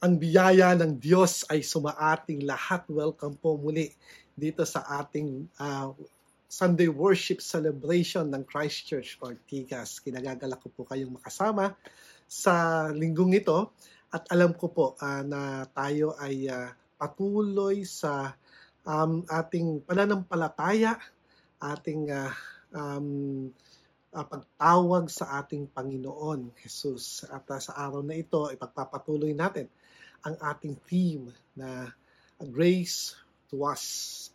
Ang biyaya ng Diyos ay sumaating lahat. Welcome po muli dito sa ating uh, Sunday Worship Celebration ng Christchurch Ortigas. Kinagagala ko po kayong makasama sa linggong ito at alam ko po uh, na tayo ay uh, patuloy sa um, ating pananampalataya, ating uh, um, uh, pagtawag sa ating Panginoon Jesus. At uh, sa araw na ito, ipagpapatuloy natin ang ating theme na grace to us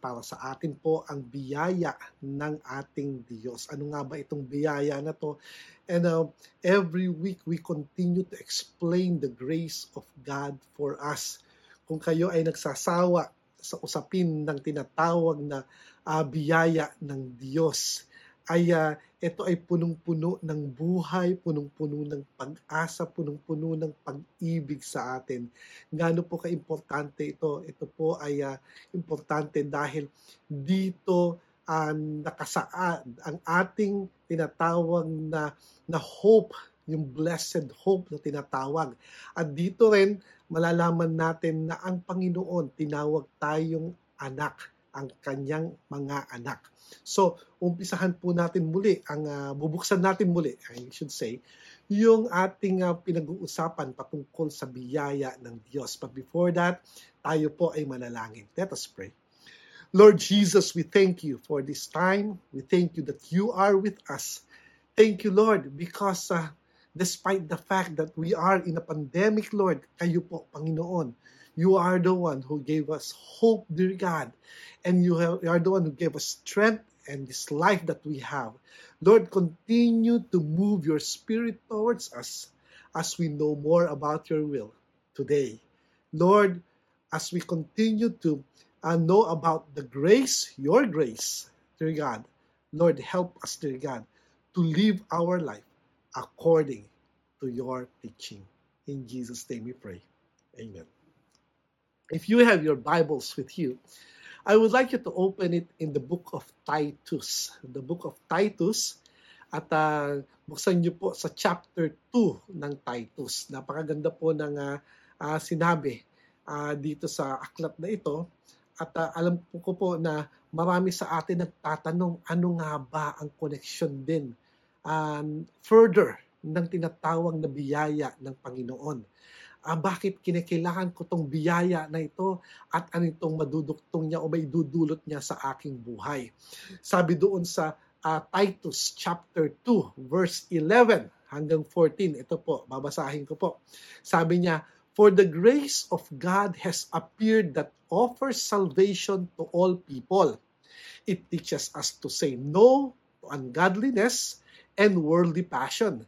para sa atin po ang biyaya ng ating Diyos. Ano nga ba itong biyaya na to? And uh, every week we continue to explain the grace of God for us. Kung kayo ay nagsasawa sa usapin ng tinatawag na uh, biyaya ng Diyos, ay uh, ito ay punong-puno ng buhay, punong-puno ng pag-asa, punong-puno ng pag-ibig sa atin. Gaano po ka-importante ito? Ito po ay uh, importante dahil dito uh, nakasaad ang ating tinatawag na, na hope, yung blessed hope na tinatawag. At dito rin, malalaman natin na ang Panginoon tinawag tayong anak, ang kanyang mga anak. So, umpisahan po natin muli, ang uh, bubuksan natin muli, I should say, yung ating uh, pinag-uusapan patungkol sa biyaya ng Diyos. But before that, tayo po ay manalangin. Let us pray. Lord Jesus, we thank you for this time. We thank you that you are with us. Thank you, Lord, because uh, despite the fact that we are in a pandemic, Lord, kayo po, Panginoon, you are the one who gave us hope, dear God. And you, are the one who gave us strength and this life that we have. Lord, continue to move your spirit towards us as we know more about your will today. Lord, as we continue to uh, know about the grace, your grace, dear God, Lord, help us, dear God, to live our life according to your teaching. In Jesus' name we pray. Amen. If you have your Bibles with you, I would like you to open it in the book of Titus. The book of Titus. At uh, buksan niyo po sa chapter 2 ng Titus. Napakaganda po ng uh, uh, sinabi uh, dito sa aklat na ito. At uh, alam po ko po na marami sa atin nagtatanong ano nga ba ang connection din um, further ng tinatawag na biyaya ng Panginoon ah, bakit kinakailangan ko tong biyaya na ito at ano itong maduduktong niya o may dudulot niya sa aking buhay. Sabi doon sa uh, Titus chapter 2 verse 11 hanggang 14, ito po, babasahin ko po. Sabi niya, For the grace of God has appeared that offers salvation to all people. It teaches us to say no to ungodliness and worldly passion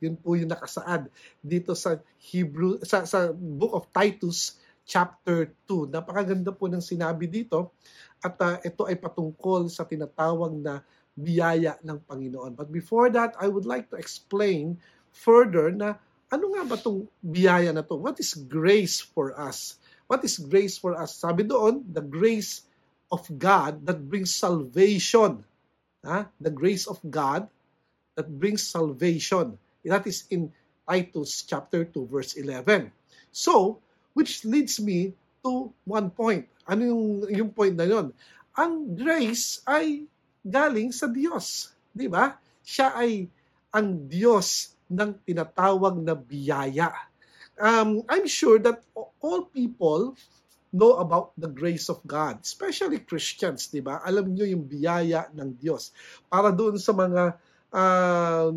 Yun po yung nakasaad dito sa Hebrew sa, sa Book of Titus chapter 2. Napakaganda po ng sinabi dito at uh, ito ay patungkol sa tinatawag na biyaya ng Panginoon. But before that, I would like to explain further na ano nga ba itong biyaya na to? What is grace for us? What is grace for us? Sabi doon, the grace of God that brings salvation. Ha? The grace of God that brings salvation. That is in Titus chapter 2 verse 11. So, which leads me to one point. Ano yung, yung point na yon? Ang grace ay galing sa Diyos. Di ba? Siya ay ang Diyos ng tinatawag na biyaya. Um, I'm sure that all people know about the grace of God, especially Christians, di ba? Alam niyo yung biyaya ng Diyos. Para doon sa mga uh,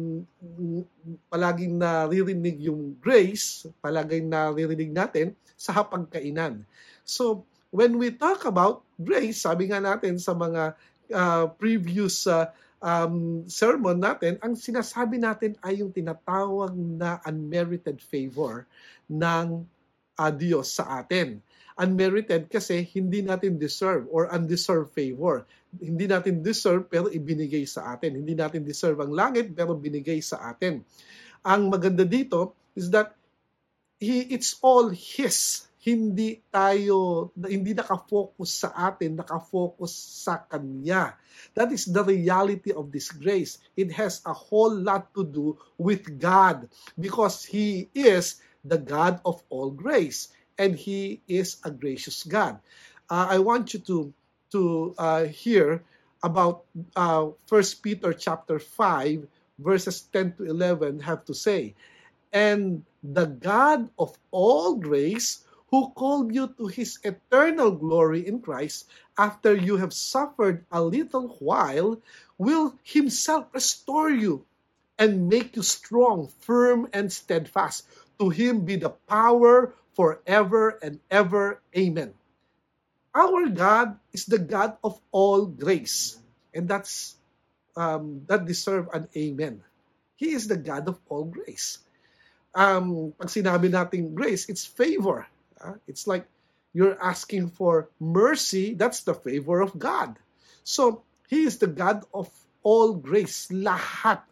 palaging naririnig yung grace, palaging naririnig natin sa hapagkainan. So, when we talk about grace, sabi nga natin sa mga uh, previous uh, um, sermon natin, ang sinasabi natin ay yung tinatawag na unmerited favor ng uh, Diyos sa atin. Unmerited kasi hindi natin deserve or undeserved favor. Hindi natin deserve pero ibinigay sa atin. Hindi natin deserve ang langit pero binigay sa atin. Ang maganda dito is that he, it's all His. Hindi tayo, hindi nakafocus sa atin, nakafocus sa Kanya. That is the reality of this grace. It has a whole lot to do with God because He is the God of all grace and He is a gracious God. Uh, I want you to to uh, hear about uh, First Peter chapter five verses ten to eleven have to say, and the God of all grace who called you to his eternal glory in Christ after you have suffered a little while will himself restore you and make you strong, firm, and steadfast. To him be the power forever and ever. Amen. Our God is the God of all grace, and that's um, that deserve an amen. He is the God of all grace. Um, pag sinabi natin grace, it's favor. Uh, it's like you're asking for mercy. That's the favor of God. So He is the God of all grace. Lahat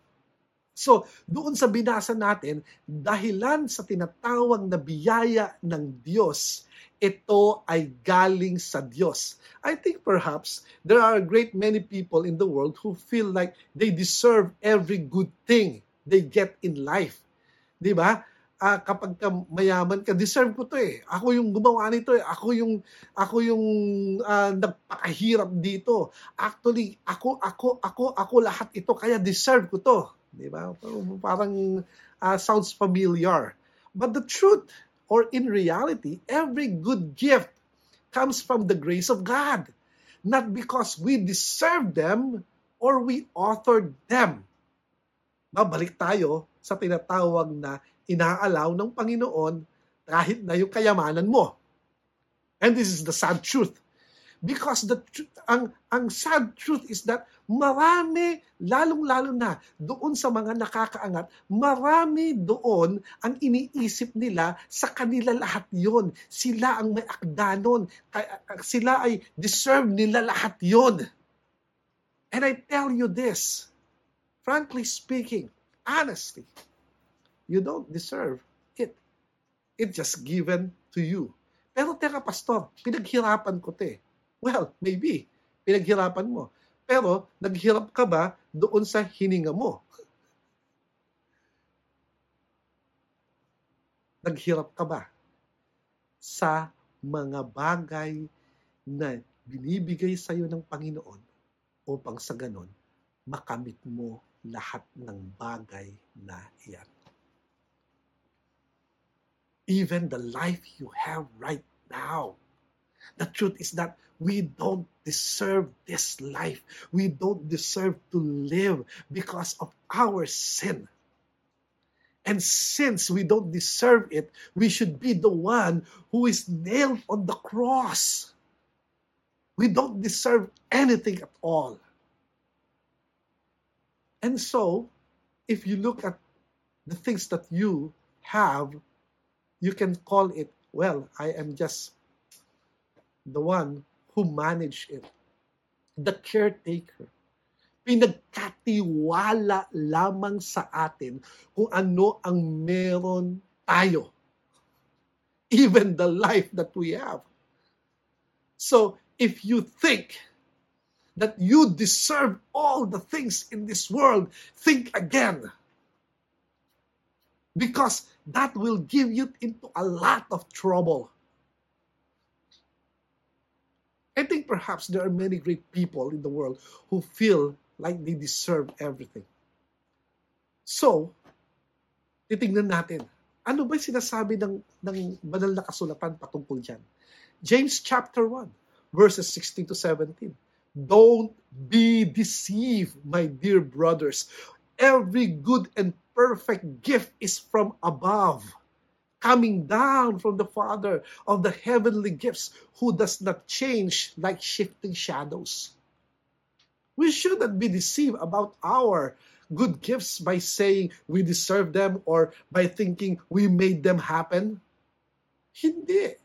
So, doon sa binasa natin, dahilan sa tinatawag na biyaya ng Diyos, ito ay galing sa Diyos. I think perhaps there are a great many people in the world who feel like they deserve every good thing they get in life. 'Di ba? Uh, kapag ka mayaman ka, deserve ko 'to eh. Ako yung gumawa nito eh. Ako yung ako yung uh, nagpakahirap dito. Actually, ako ako ako ako lahat ito kaya deserve ko 'to. Di ba? Parang uh, sounds familiar. But the truth, or in reality, every good gift comes from the grace of God. Not because we deserve them or we authored them. Babalik tayo sa tinatawag na inaalaw ng Panginoon kahit na yung kayamanan mo. And this is the sad truth. Because the ang ang sad truth is that marami lalong-lalo na doon sa mga nakakaangat, marami doon ang iniisip nila sa kanila lahat 'yon. Sila ang may akda nun. Sila ay deserve nila lahat 'yon. And I tell you this, frankly speaking, honestly, you don't deserve it. It's just given to you. Pero teka, pastor, pinaghirapan ko 'te Well, maybe. Pinaghirapan mo. Pero, naghirap ka ba doon sa hininga mo? Naghirap ka ba sa mga bagay na binibigay sa iyo ng Panginoon upang sa ganon makamit mo lahat ng bagay na iyan. Even the life you have right now The truth is that we don't deserve this life. We don't deserve to live because of our sin. And since we don't deserve it, we should be the one who is nailed on the cross. We don't deserve anything at all. And so, if you look at the things that you have, you can call it, well, I am just the one who managed it. The caretaker. Pinagkatiwala lamang sa atin kung ano ang meron tayo. Even the life that we have. So, if you think that you deserve all the things in this world, think again. Because that will give you into a lot of trouble. I think perhaps there are many great people in the world who feel like they deserve everything. So, titingnan natin, ano ba sinasabi ng, ng banal na kasulatan patungkol dyan? James chapter 1, verses 16 to 17. Don't be deceived, my dear brothers. Every good and perfect gift is from above coming down from the Father of the heavenly gifts, who does not change like shifting shadows. We shouldn't be deceived about our good gifts by saying we deserve them or by thinking we made them happen. Hindi.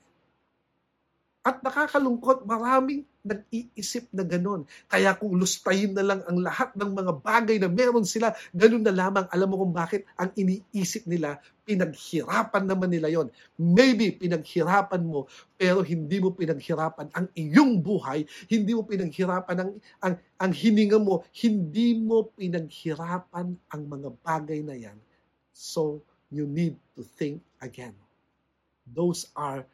At nakakalungkot, maraming nag-iisip na ganun. Kaya kung lustayin na lang ang lahat ng mga bagay na meron sila, ganun na lamang. Alam mo kung bakit ang iniisip nila, pinaghirapan naman nila yon. Maybe pinaghirapan mo, pero hindi mo pinaghirapan ang iyong buhay, hindi mo pinaghirapan ang, ang, ang hininga mo, hindi mo pinaghirapan ang mga bagay na yan. So, you need to think again. Those are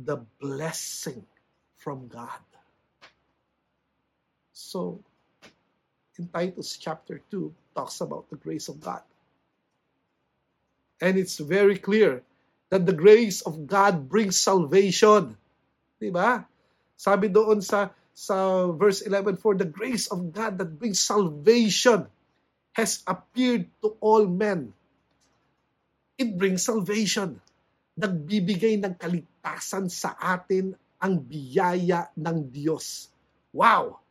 the blessing from God. So, in Titus chapter 2, talks about the grace of God. And it's very clear that the grace of God brings salvation. Diba? Sabi doon sa sa verse 11, For the grace of God that brings salvation has appeared to all men. It brings salvation nagbibigay ng kaligtasan sa atin ang biyaya ng Diyos. Wow!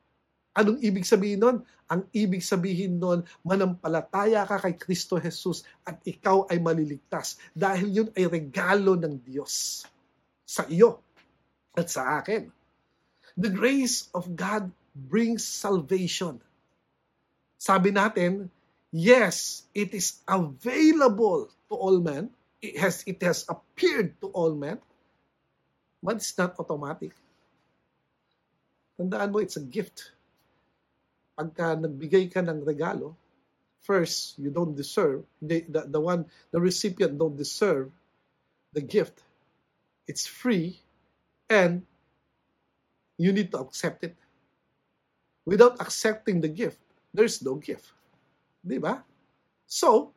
Anong ibig sabihin nun? Ang ibig sabihin nun, manampalataya ka kay Kristo Jesus at ikaw ay maliligtas dahil yun ay regalo ng Diyos sa iyo at sa akin. The grace of God brings salvation. Sabi natin, yes, it is available to all men, it has it has appeared to all men, but it's not automatic. Tandaan mo, it's a gift. Pagka nagbigay ka ng regalo, first, you don't deserve, the, the, the one, the recipient don't deserve the gift. It's free, and you need to accept it. Without accepting the gift, there's no gift. Di ba? So,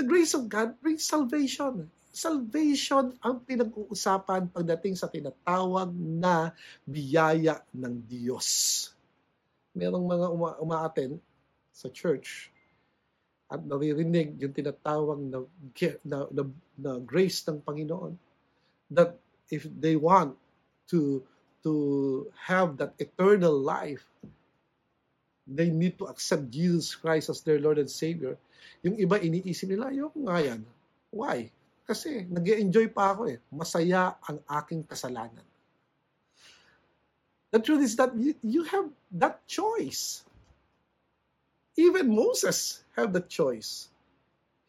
The grace of God brings salvation. Salvation ang pinag-uusapan pagdating sa tinatawag na biyaya ng Diyos. Merong mga uma- umaaten sa church at naririnig yung tinatawag na, na, na, na grace ng Panginoon that if they want to to have that eternal life they need to accept Jesus Christ as their Lord and Savior. Yung iba iniisip nila, ayoko nga yan. Why? Kasi nag enjoy pa ako eh. Masaya ang aking kasalanan. The truth is that you, you have that choice. Even Moses have that choice.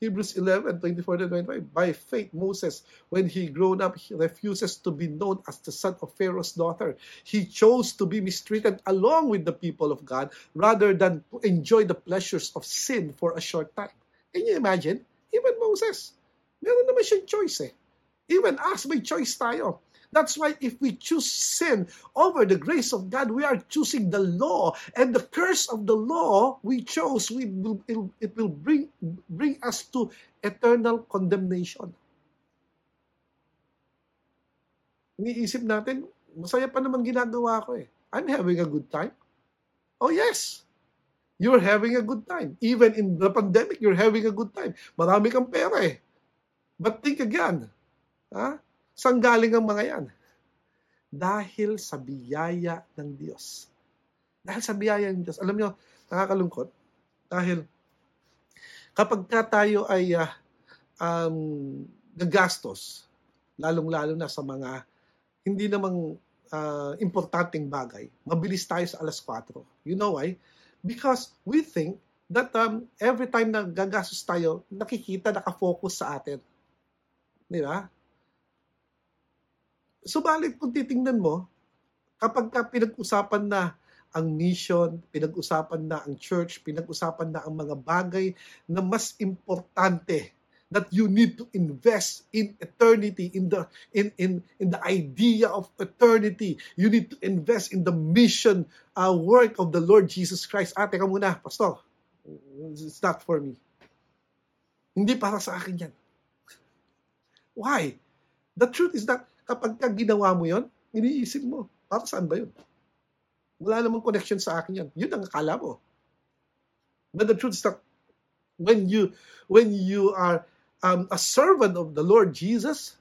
Hebrews 11, 24 to 25. By faith, Moses, when he grown up, he refuses to be known as the son of Pharaoh's daughter. He chose to be mistreated along with the people of God rather than to enjoy the pleasures of sin for a short time. Can you imagine? Even Moses, meron naman siyang choice eh. Even us, may choice tayo. That's why if we choose sin over the grace of God, we are choosing the law. And the curse of the law we chose, we will, it will bring, bring us to eternal condemnation. Iniisip natin, masaya pa naman ginagawa ko eh. I'm having a good time. Oh yes, you're having a good time. Even in the pandemic, you're having a good time. Marami kang pera eh. But think again. Ha? Saan galing ang mga yan? Dahil sa biyaya ng Diyos. Dahil sa biyaya ng Diyos. Alam nyo, nakakalungkot. Dahil kapag ka tayo ay uh, um, gagastos, lalong-lalo na sa mga hindi namang uh, importanteng bagay, mabilis tayo sa alas 4. You know why? Because we think that um, every time na gagastos tayo, nakikita, nakafocus sa atin. Di ba? Subalit kung titingnan mo, kapag ka pinag-usapan na ang mission, pinag-usapan na ang church, pinag-usapan na ang mga bagay na mas importante that you need to invest in eternity in the in in in the idea of eternity you need to invest in the mission uh, work of the Lord Jesus Christ. Ate ka muna pastor. It's not for me. Hindi para sa akin yan. Why? The truth is that kapag ka ginawa mo yon, iniisip mo, para saan ba yun? Wala namang connection sa akin yan. Yun ang akala mo. But the truth is that when you when you are um, a servant of the Lord Jesus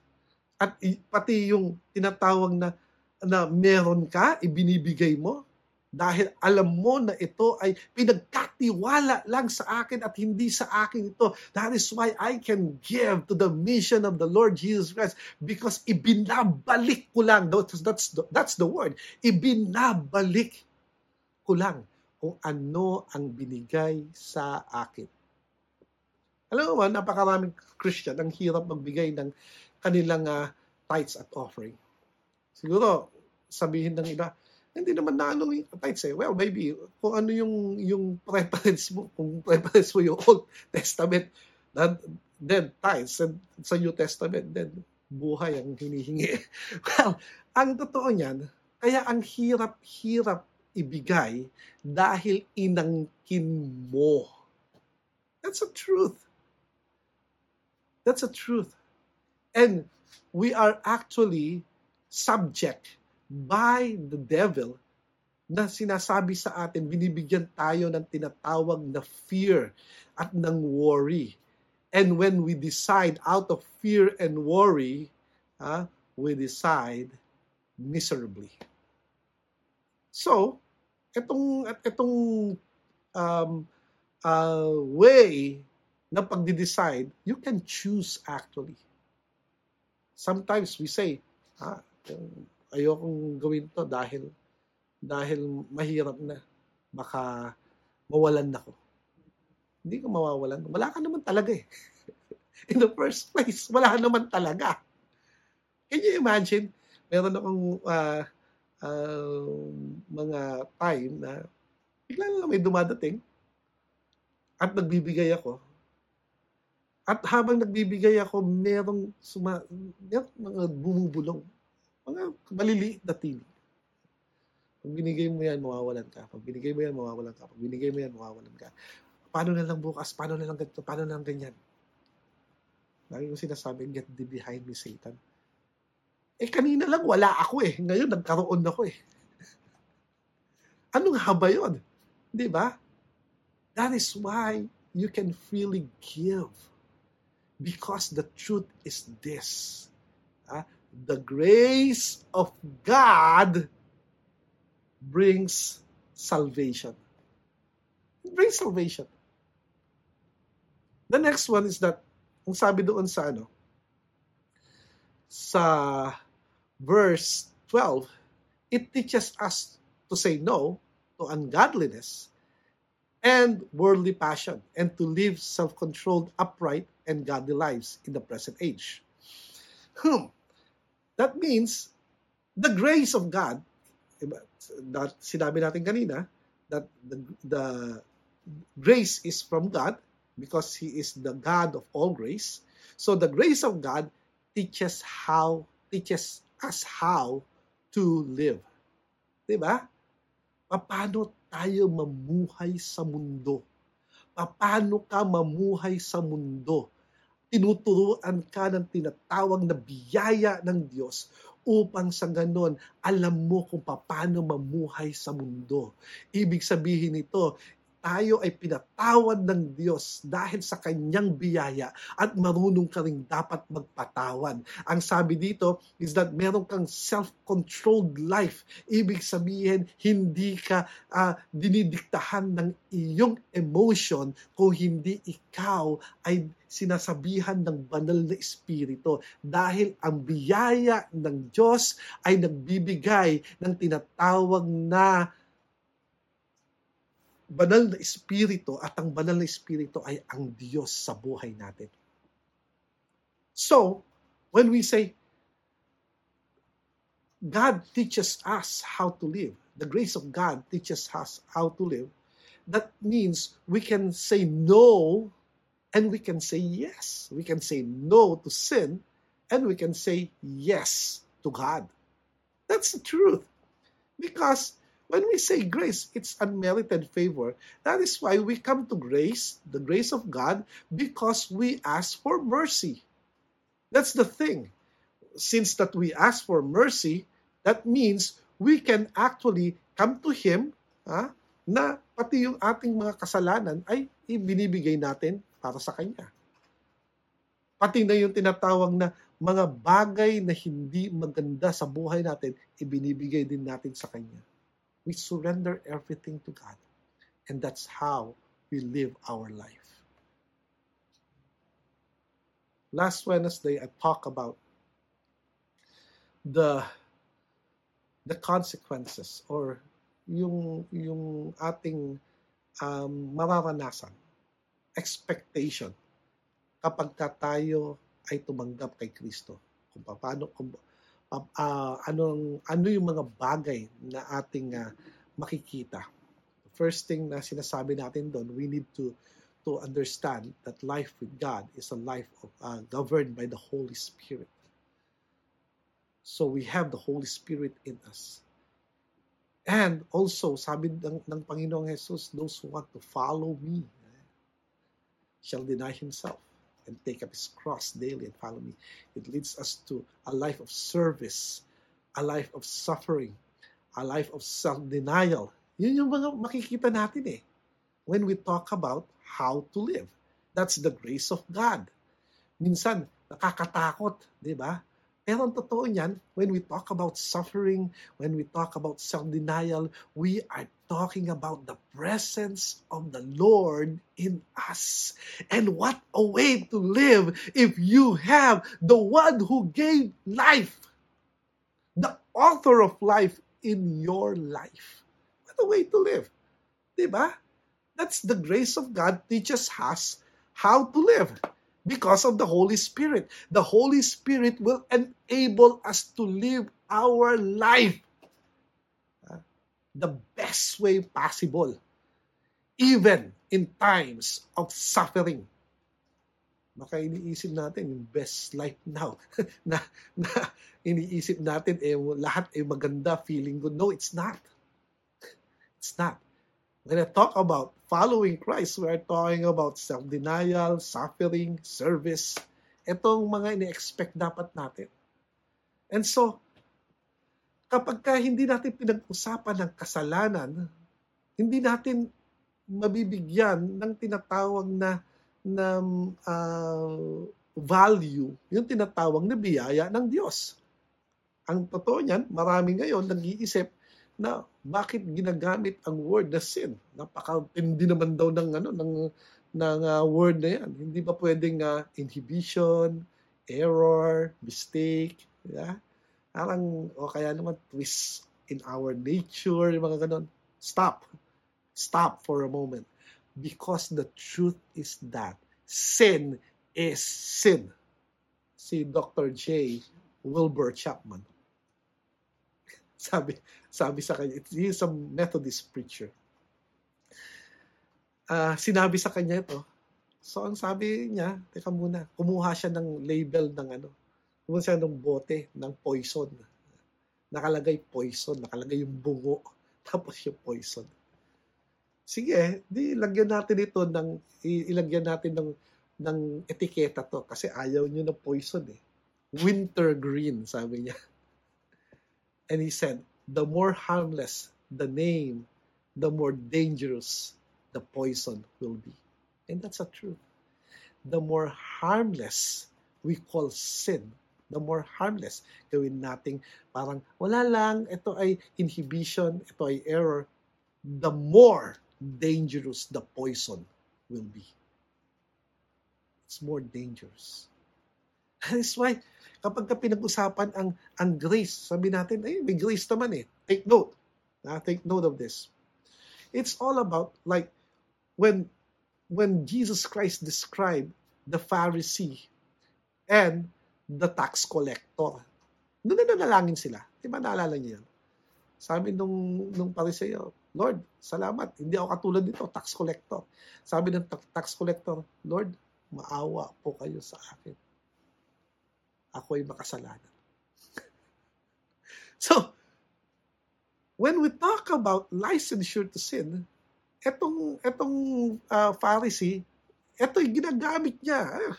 at pati yung tinatawag na na meron ka, ibinibigay mo, dahil alam mo na ito ay pinagkatiwala lang sa akin at hindi sa akin ito. That is why I can give to the mission of the Lord Jesus Christ because ibinabalik ko lang. That's, that's, the, that's the word. Ibinabalik ko lang kung ano ang binigay sa akin. Alam mo ba, napakaraming Christian ang hirap magbigay ng kanilang uh, tithes at offering. Siguro, sabihin ng iba, hindi naman na ano yung eh. Well, maybe, kung ano yung, yung preference mo, kung preference mo yung Old Testament, then, then tithes, and sa New Testament, then buhay ang hinihingi. well, ang totoo niyan, kaya ang hirap-hirap ibigay dahil inangkin mo. That's a truth. That's a truth. And we are actually subject by the devil na sinasabi sa atin, binibigyan tayo ng tinatawag na fear at ng worry. And when we decide out of fear and worry, uh, we decide miserably. So, itong, itong um, uh, way na pagdi-decide, you can choose actually. Sometimes we say, ah, ayokong gawin to dahil dahil mahirap na. Baka mawalan ako. Hindi ko mawawalan. Wala ka naman talaga eh. In the first place, wala naman talaga. Can you imagine? Meron akong uh, uh, mga time na bigla na may dumadating at nagbibigay ako. At habang nagbibigay ako, merong, suma, merong mga bumubulong mga maliliit na tili. Pag binigay mo yan, mawawalan ka. Pag binigay mo yan, mawawalan ka. Pag binigay mo yan, mawawalan ka. Paano na lang bukas? Paano na lang ganito? Paano na lang ganyan? Lagi ko sinasabi, get thee behind me, Satan. Eh, kanina lang wala ako eh. Ngayon, nagkaroon ako eh. Anong haba yun? Di ba? That is why you can freely give. Because the truth is this. The grace of God brings salvation. It brings salvation. The next one is that, ang sabi doon sa ano, sa verse 12, it teaches us to say no to ungodliness and worldly passion and to live self-controlled, upright, and godly lives in the present age. Hmm. That means the grace of God, that sinabi natin kanina, that the, the grace is from God because He is the God of all grace. So the grace of God teaches how teaches us how to live. 'Di ba? Paano tayo mamuhay sa mundo? Paano ka mamuhay sa mundo? Tinuturuan ka ng tinatawag na biyaya ng Diyos upang sa ganon alam mo kung paano mamuhay sa mundo. Ibig sabihin nito, tayo ay pinatawad ng Diyos dahil sa kanyang biyaya at marunong ka rin dapat magpatawad. Ang sabi dito is that meron kang self-controlled life. Ibig sabihin, hindi ka uh, dinidiktahan ng iyong emotion kung hindi ikaw ay sinasabihan ng banal na espiritu dahil ang biyaya ng Diyos ay nagbibigay ng tinatawag na banal na espiritu at ang banal na espiritu ay ang Diyos sa buhay natin. So, when we say, God teaches us how to live, the grace of God teaches us how to live, that means we can say no and we can say yes. We can say no to sin and we can say yes to God. That's the truth. Because When we say grace, it's unmerited favor. That is why we come to grace, the grace of God, because we ask for mercy. That's the thing. Since that we ask for mercy, that means we can actually come to Him ha, na pati yung ating mga kasalanan ay ibinibigay natin para sa Kanya. Pati na yung tinatawag na mga bagay na hindi maganda sa buhay natin, ibinibigay din natin sa Kanya. We surrender everything to God. And that's how we live our life. Last Wednesday, I talked about the the consequences or yung yung ating um, mararanasan expectation kapag ka tayo ay tumanggap kay Kristo kung paano kung uh, anong ano yung mga bagay na ating uh, makikita first thing na sinasabi natin doon we need to to understand that life with God is a life of, uh, governed by the Holy Spirit. So we have the Holy Spirit in us. And also, sabi ng, ng Panginoong Jesus, those who want to follow me shall deny himself and take up his cross daily and follow me. It leads us to a life of service, a life of suffering, a life of self-denial. Yun yung mga makikita natin eh when we talk about how to live. That's the grace of God. Minsan, nakakatakot, di ba? Pero ang totoo niyan, when we talk about suffering, when we talk about self-denial, we are talking about the presence of the Lord in us. And what a way to live if you have the one who gave life, the author of life in your life. What a way to live. Diba? That's the grace of God teaches us how to live because of the Holy Spirit. The Holy Spirit will enable us to live our life the best way possible, even in times of suffering. Baka iniisip natin yung best life now na, na iniisip natin eh lahat ay eh, maganda, feeling good. No, it's not. It's not. When I talk about following Christ, we are talking about self-denial, suffering, service. Itong mga ini-expect dapat natin. And so, kapag ka hindi natin pinag-usapan ng kasalanan, hindi natin mabibigyan ng tinatawag na na uh, value, yung tinatawag na biyaya ng Diyos. Ang totoo niyan, marami ngayon nag-iisip na bakit ginagamit ang word na sin? Napaka-hindi naman daw ng ano ng ng uh, word na yan. Hindi ba pwedeng uh, inhibition, error, mistake, yeah? Parang o kaya naman twist in our nature, yung mga ganun. Stop. Stop for a moment. Because the truth is that sin is sin. Si Dr. J. Wilbur Chapman sabi, sabi sa kanya, he's a Methodist preacher. Uh, sinabi sa kanya ito. So, ang sabi niya, teka muna, kumuha siya ng label ng ano, kumuha siya ng bote ng poison. Nakalagay poison, nakalagay yung bungo, tapos yung poison. Sige, di lagyan natin ito ng, ilagyan natin ng, ng etiketa to kasi ayaw niyo ng poison eh. Winter green, sabi niya. And he said, the more harmless the name, the more dangerous the poison will be. And that's a truth. The more harmless we call sin, the more harmless gawin nating parang wala lang, ito ay inhibition, ito ay error, the more dangerous the poison will be. It's more dangerous. That's why kapag ka pinag-usapan ang, ang grace, sabi natin, ay, may grace naman eh. Take note. Na, take note of this. It's all about, like, when, when Jesus Christ described the Pharisee and the tax collector, doon na nanalangin sila. Di ba naalala niyo yan? Sabi nung, nung Pariseo, Lord, salamat, hindi ako katulad nito, tax collector. Sabi ng tax collector, Lord, maawa po kayo sa akin ako'y makasalanan. so, when we talk about licensure to sin, etong, etong uh, Pharisee, eto'y ginagamit niya. Ah,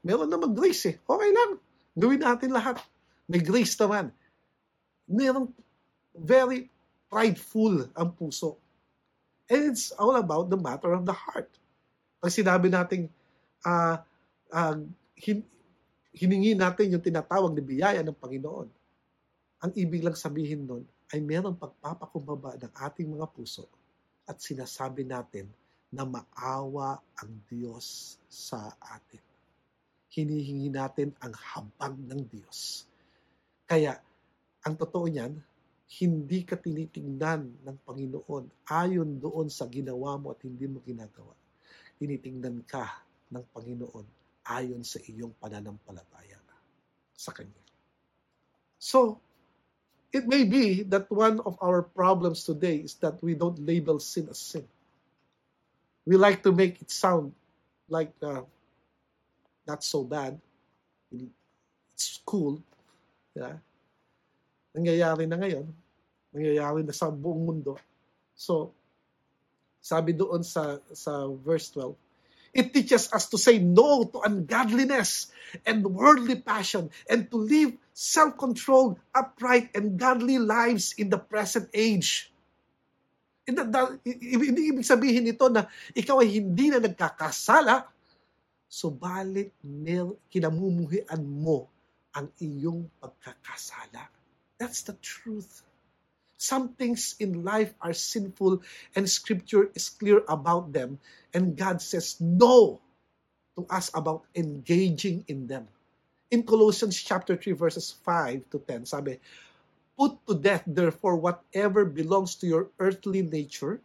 meron naman grace eh. Okay lang. Gawin natin lahat. May grace naman. Meron very prideful ang puso. And it's all about the matter of the heart. Pag sinabi natin, uh, uh, hin- hiningi natin yung tinatawag na biyaya ng Panginoon. Ang ibig lang sabihin nun ay merong pagpapakumbaba ng ating mga puso at sinasabi natin na maawa ang Diyos sa atin. Hinihingi natin ang habag ng Diyos. Kaya, ang totoo niyan, hindi ka tinitingnan ng Panginoon ayon doon sa ginawa mo at hindi mo ginagawa. Tinitingnan ka ng Panginoon ayon sa iyong pananampalataya sa Kanya. So, it may be that one of our problems today is that we don't label sin as sin. We like to make it sound like uh, not so bad. It's cool. Yeah. Nangyayari na ngayon. Nangyayari na sa buong mundo. So, sabi doon sa, sa verse 12, It teaches us to say no to ungodliness and worldly passion and to live self-controlled, upright, and godly lives in the present age. Ibig sabihin nito na ikaw ay hindi na nagkakasala, subalit kinamumuhian mo ang iyong pagkakasala. That's the truth. Some things in life are sinful and scripture is clear about them and God says no to us about engaging in them. In Colossians chapter 3 verses 5 to 10 sabi, Put to death therefore whatever belongs to your earthly nature,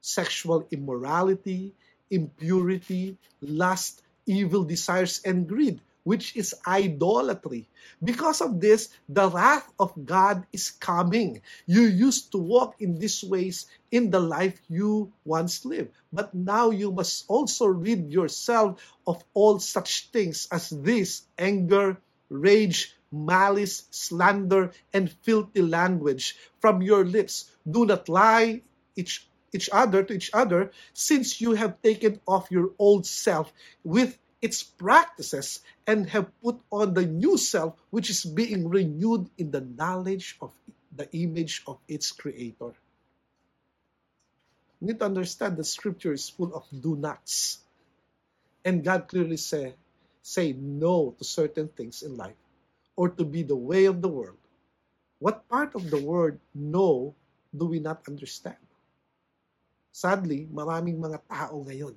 sexual immorality, impurity, lust, evil desires and greed which is idolatry. Because of this, the wrath of God is coming. You used to walk in these ways in the life you once lived, but now you must also rid yourself of all such things as this anger, rage, malice, slander, and filthy language from your lips. Do not lie each each other to each other, since you have taken off your old self with its practices and have put on the new self which is being renewed in the knowledge of the image of its creator. You need to understand the scripture is full of do nots. And God clearly say, say no to certain things in life or to be the way of the world. What part of the word no do we not understand? Sadly, maraming mga tao ngayon,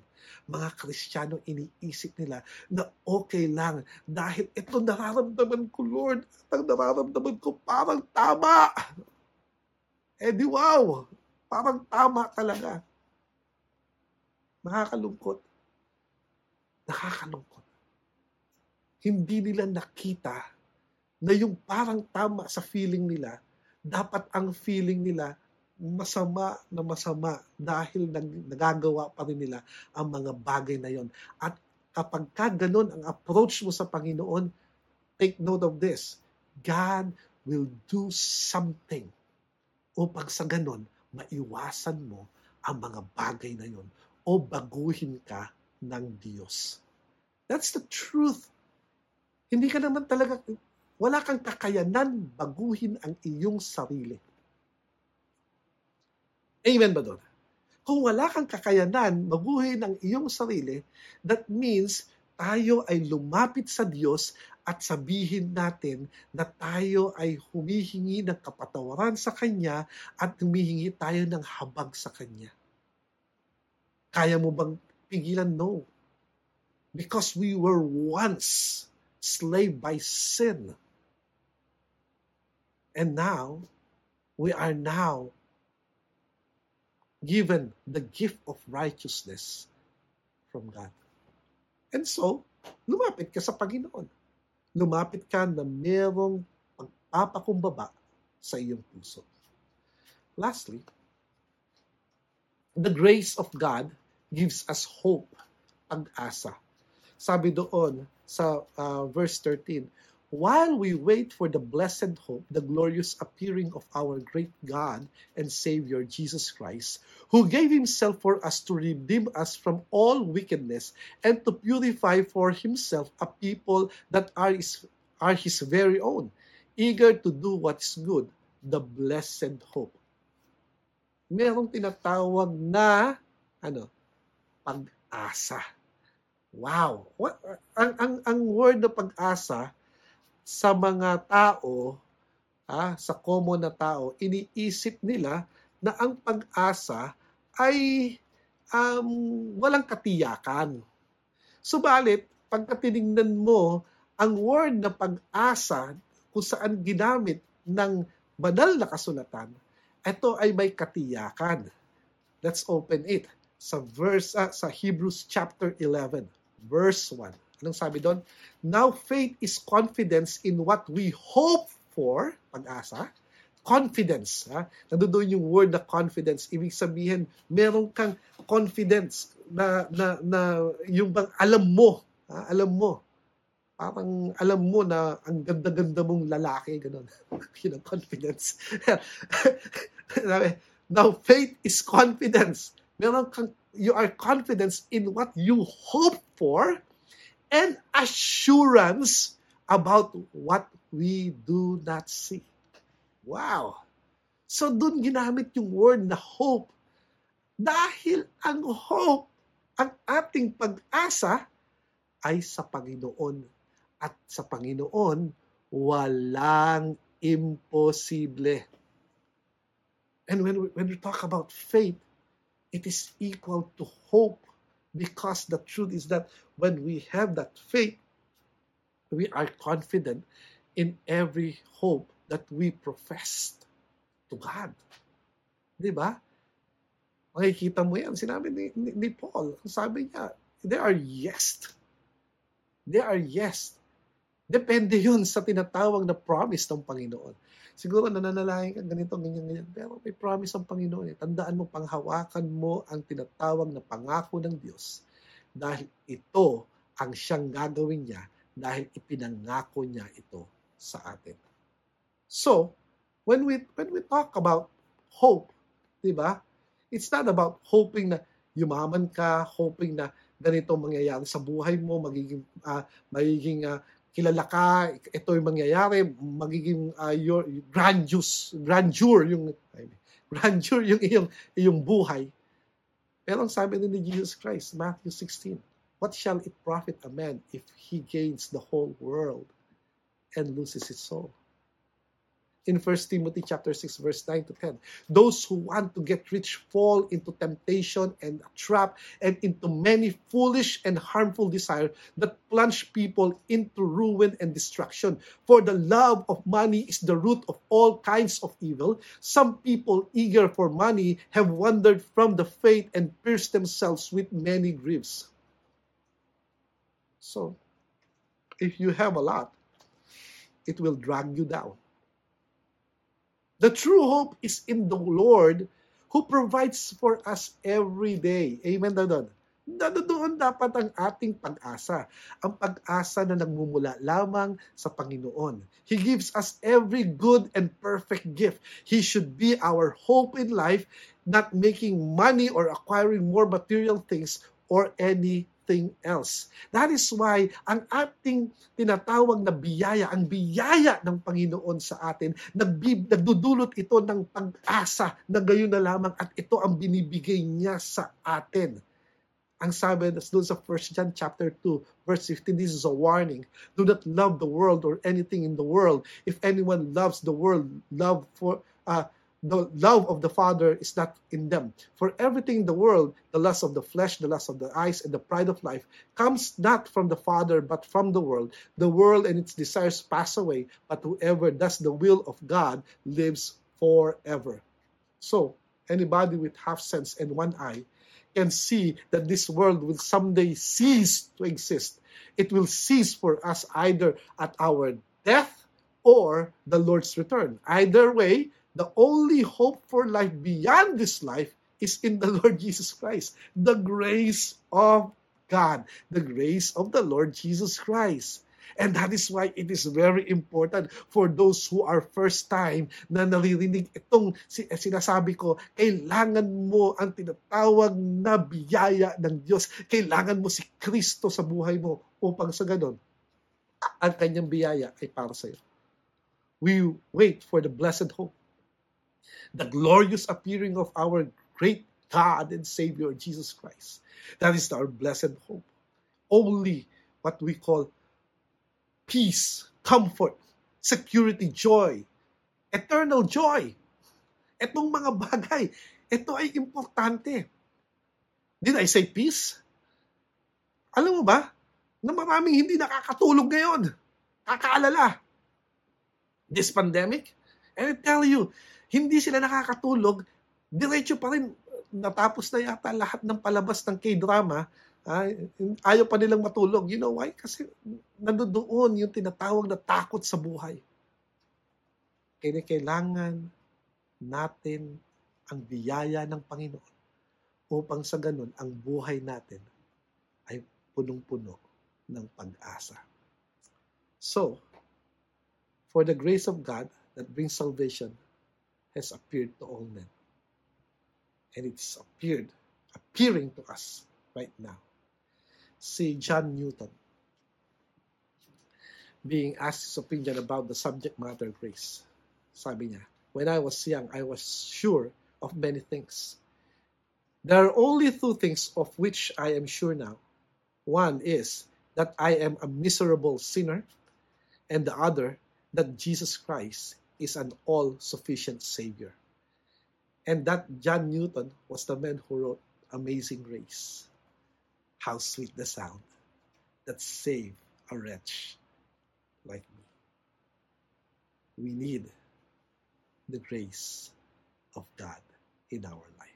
mga Kristiyano, iniisip nila na okay lang dahil ito nararamdaman ko, Lord, at ang nararamdaman ko parang tama. Eh di wow, parang tama talaga. Nakakalungkot. Nakakalungkot. Hindi nila nakita na yung parang tama sa feeling nila, dapat ang feeling nila masama na masama dahil nag, nagagawa pa rin nila ang mga bagay na yon. At kapag ka ganun ang approach mo sa Panginoon, take note of this. God will do something upang sa ganun, maiwasan mo ang mga bagay na yon o baguhin ka ng Diyos. That's the truth. Hindi ka naman talaga, wala kang kakayanan baguhin ang iyong sarili Amen ba doon? Kung wala kang kakayanan mabuhay ng iyong sarili, that means tayo ay lumapit sa Diyos at sabihin natin na tayo ay humihingi ng kapatawaran sa Kanya at humihingi tayo ng habag sa Kanya. Kaya mo bang pigilan? No. Because we were once slave by sin. And now, we are now given the gift of righteousness from God. And so, lumapit ka sa Panginoon. Lumapit ka na merong pagpapakumbaba sa iyong puso. Lastly, the grace of God gives us hope, pag-asa. Sabi doon sa uh, verse 13, while we wait for the blessed hope, the glorious appearing of our great God and Savior Jesus Christ, who gave himself for us to redeem us from all wickedness and to purify for himself a people that are his, are his very own, eager to do what's good, the blessed hope. Merong tinatawag na ano, pag-asa. Wow. What, ang, ang, ang word na pag-asa, sa mga tao ah, sa common na tao, iniisip nila na ang pag-asa ay um, walang katiyakan. Subalit, pagka tinignan mo ang word na pag-asa kung saan ginamit ng banal na kasulatan, ito ay may katiyakan. Let's open it sa verse uh, sa Hebrews chapter 11 verse 1. Anong sabi doon? Now faith is confidence in what we hope for, pag-asa, confidence. Ha? Nandoon yung word na confidence. Ibig sabihin, meron kang confidence na, na, na yung bang alam mo, ha? alam mo, parang alam mo na ang ganda-ganda mong lalaki, ganun. yun ang confidence. Now, faith is confidence. Meron kang, you are confidence in what you hope for and assurance about what we do not see. Wow! So doon ginamit yung word na hope. Dahil ang hope, ang ating pag-asa ay sa Panginoon. At sa Panginoon, walang imposible. And when we, when we talk about faith, it is equal to hope because the truth is that when we have that faith, we are confident in every hope that we professed to God. Di ba? Makikita mo yan. Sinabi ni, ni, ni Paul, sabi niya, they are yes. They are yes. Depende yun sa tinatawag na promise ng Panginoon. Siguro nananalangin ka ganito, ganyan, ganyan. Pero may promise ng Panginoon. Eh. Tandaan mo, panghawakan mo ang tinatawag na pangako ng Diyos. Dahil ito ang siyang gagawin niya dahil ipinangako niya ito sa atin. So, when we when we talk about hope, 'di ba? It's not about hoping na yumaman ka, hoping na ganito mangyayari sa buhay mo, magiging uh, magiging uh, kilala ka, ito yung mangyayari, magiging uh, your grandiose, grandeur yung grandeur yung iyong iyong buhay. Pero ang sabi ni Jesus Christ, Matthew 16, What shall it profit a man if he gains the whole world and loses his soul? In 1 Timothy chapter 6 verse 9 to 10. Those who want to get rich fall into temptation and a trap and into many foolish and harmful desires that plunge people into ruin and destruction. For the love of money is the root of all kinds of evil. Some people eager for money have wandered from the faith and pierced themselves with many griefs. So, if you have a lot, it will drag you down The true hope is in the Lord who provides for us every day. Amen na doon. Doon dapat ang ating pag-asa. Ang pag-asa na nagmumula lamang sa Panginoon. He gives us every good and perfect gift. He should be our hope in life, not making money or acquiring more material things or any anything else. That is why ang ating tinatawag na biyaya, ang biyaya ng Panginoon sa atin, nagbib, nagdudulot ito ng pag-asa na gayon na lamang at ito ang binibigay niya sa atin. Ang sabi doon sa 1 John chapter 2, verse 15, this is a warning. Do not love the world or anything in the world. If anyone loves the world, love for uh, the love of the Father is not in them. For everything in the world, the lust of the flesh, the lust of the eyes, and the pride of life, comes not from the Father, but from the world. The world and its desires pass away, but whoever does the will of God lives forever. So, anybody with half sense and one eye can see that this world will someday cease to exist. It will cease for us either at our death or the Lord's return. Either way, the only hope for life beyond this life is in the Lord Jesus Christ. The grace of God, the grace of the Lord Jesus Christ. And that is why it is very important for those who are first time na naririnig itong sinasabi ko, kailangan mo ang tinatawag na biyaya ng Diyos. Kailangan mo si Kristo sa buhay mo upang sa ganon, ang kanyang biyaya ay para sa iyo. We wait for the blessed hope the glorious appearing of our great God and Savior Jesus Christ. That is our blessed hope. Only what we call peace, comfort, security, joy eternal joy. Itong mga bagay, ito ay importante. Did I say peace? Alam mo ba, na maraming hindi nakakatulog ngayon. Kakaalala. This pandemic. And I tell you, hindi sila nakakatulog, diretso pa rin, natapos na yata lahat ng palabas ng K-drama, ay, ayaw pa nilang matulog. You know why? Kasi nandoon yung tinatawag na takot sa buhay. Kailangan natin ang biyaya ng Panginoon upang sa ganun ang buhay natin ay punong-puno ng pag-asa. So, for the grace of God that brings salvation has appeared to all men. And it's appeared, appearing to us right now. Si John Newton, being asked his opinion about the subject matter grace, sabi niya, When I was young, I was sure of many things. There are only two things of which I am sure now. One is that I am a miserable sinner, and the other that Jesus Christ is an all sufficient Savior. And that John Newton was the man who wrote Amazing Grace. How sweet the sound that saved a wretch like me. We need the grace of God in our life.